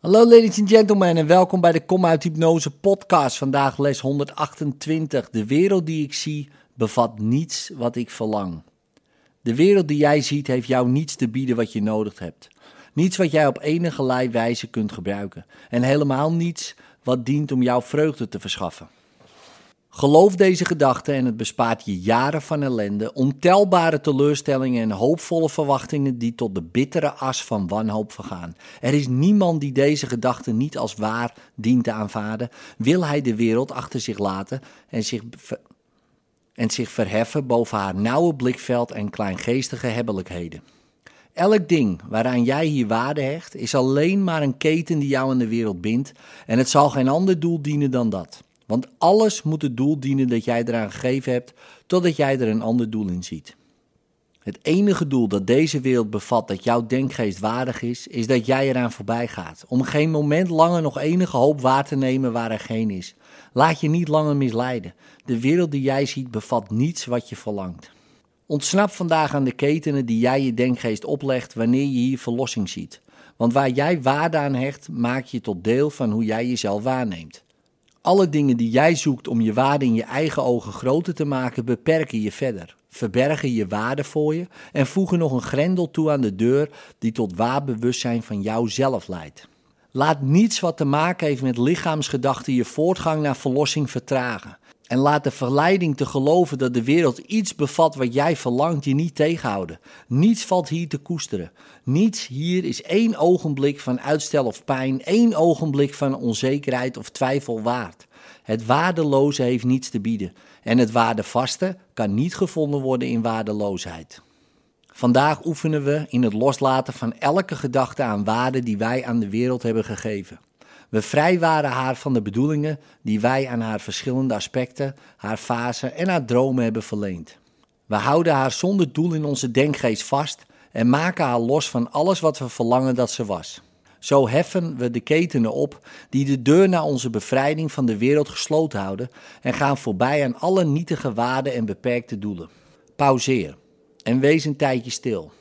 Hallo ladies and gentlemen en welkom bij de Kom uit Hypnose podcast. Vandaag les 128. De wereld die ik zie bevat niets wat ik verlang. De wereld die jij ziet heeft jou niets te bieden wat je nodig hebt. Niets wat jij op enige wijze kunt gebruiken. En helemaal niets wat dient om jouw vreugde te verschaffen. Geloof deze gedachte en het bespaart je jaren van ellende, ontelbare teleurstellingen en hoopvolle verwachtingen die tot de bittere as van wanhoop vergaan. Er is niemand die deze gedachte niet als waar dient te aanvaarden. Wil hij de wereld achter zich laten en zich, en zich verheffen boven haar nauwe blikveld en kleingeestige hebbelijkheden. Elk ding waaraan jij hier waarde hecht, is alleen maar een keten die jou aan de wereld bindt en het zal geen ander doel dienen dan dat. Want alles moet het doel dienen dat jij eraan gegeven hebt, totdat jij er een ander doel in ziet. Het enige doel dat deze wereld bevat dat jouw denkgeest waardig is, is dat jij eraan voorbij gaat. Om geen moment langer nog enige hoop waar te nemen waar er geen is. Laat je niet langer misleiden. De wereld die jij ziet bevat niets wat je verlangt. Ontsnap vandaag aan de ketenen die jij je denkgeest oplegt wanneer je hier verlossing ziet. Want waar jij waarde aan hecht, maak je tot deel van hoe jij jezelf waarneemt. Alle dingen die jij zoekt om je waarde in je eigen ogen groter te maken, beperken je verder, verbergen je waarde voor je en voegen nog een grendel toe aan de deur die tot waarbewustzijn van jouzelf leidt. Laat niets wat te maken heeft met lichaamsgedachten je voortgang naar verlossing vertragen. En laat de verleiding te geloven dat de wereld iets bevat wat jij verlangt je niet tegenhouden. Niets valt hier te koesteren. Niets hier is één ogenblik van uitstel of pijn, één ogenblik van onzekerheid of twijfel waard. Het waardeloze heeft niets te bieden en het waardevaste kan niet gevonden worden in waardeloosheid. Vandaag oefenen we in het loslaten van elke gedachte aan waarde die wij aan de wereld hebben gegeven. We vrijwaren haar van de bedoelingen die wij aan haar verschillende aspecten, haar fasen en haar dromen hebben verleend. We houden haar zonder doel in onze denkgeest vast en maken haar los van alles wat we verlangen dat ze was. Zo heffen we de ketenen op die de deur naar onze bevrijding van de wereld gesloten houden en gaan voorbij aan alle nietige waarden en beperkte doelen. Pauzeer en wees een tijdje stil.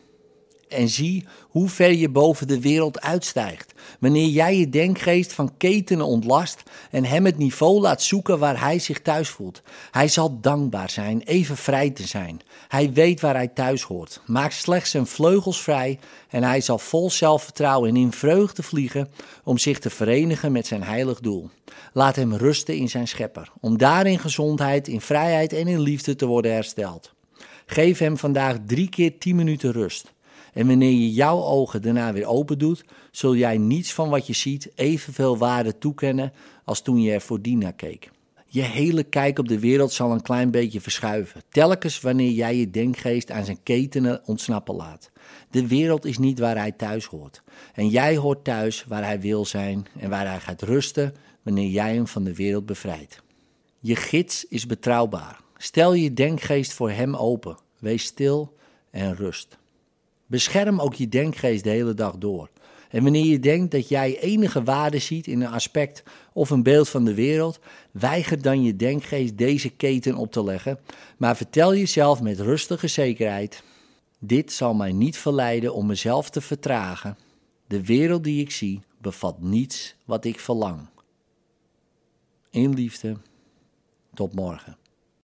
En zie hoe ver je boven de wereld uitstijgt. Wanneer jij je denkgeest van ketenen ontlast en hem het niveau laat zoeken waar hij zich thuis voelt. Hij zal dankbaar zijn, even vrij te zijn. Hij weet waar hij thuis hoort. Maak slechts zijn vleugels vrij en hij zal vol zelfvertrouwen en in vreugde vliegen om zich te verenigen met zijn heilig doel. Laat hem rusten in zijn schepper, om daar in gezondheid, in vrijheid en in liefde te worden hersteld. Geef hem vandaag drie keer tien minuten rust. En wanneer je jouw ogen daarna weer open doet, zul jij niets van wat je ziet evenveel waarde toekennen als toen je er voordien naar keek. Je hele kijk op de wereld zal een klein beetje verschuiven, telkens wanneer jij je denkgeest aan zijn ketenen ontsnappen laat. De wereld is niet waar hij thuis hoort. En jij hoort thuis waar hij wil zijn en waar hij gaat rusten wanneer jij hem van de wereld bevrijdt. Je gids is betrouwbaar. Stel je denkgeest voor hem open. Wees stil en rust. Bescherm ook je denkgeest de hele dag door. En wanneer je denkt dat jij enige waarde ziet in een aspect of een beeld van de wereld, weiger dan je denkgeest deze keten op te leggen, maar vertel jezelf met rustige zekerheid: Dit zal mij niet verleiden om mezelf te vertragen. De wereld die ik zie bevat niets wat ik verlang. In liefde, tot morgen.